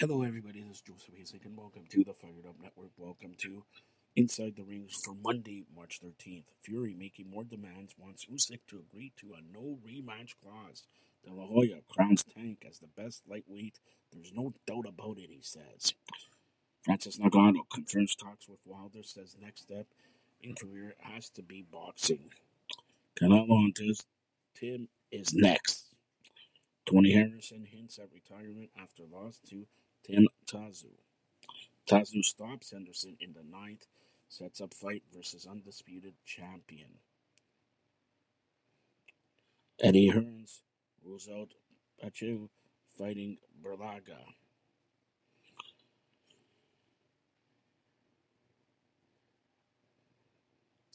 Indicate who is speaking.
Speaker 1: Hello, everybody. This is Joseph Hasek, and welcome to the Fired Up Network. Welcome to Inside the Rings for Monday, March 13th. Fury making more demands wants Usyk to agree to a no rematch clause. De La Hoya crowns Tank as the best lightweight. There's no doubt about it, he says. Francis Ngannou confirms talks with Wilder, says next step in career has to be boxing. Canelo Antes, Tim is next. Tony Harrison hints at retirement after loss to Tim Tszyu. Tszyu stops Henderson in the ninth, sets up fight versus undisputed champion. Eddie Hearns rules out Pacheco fighting Berlanga.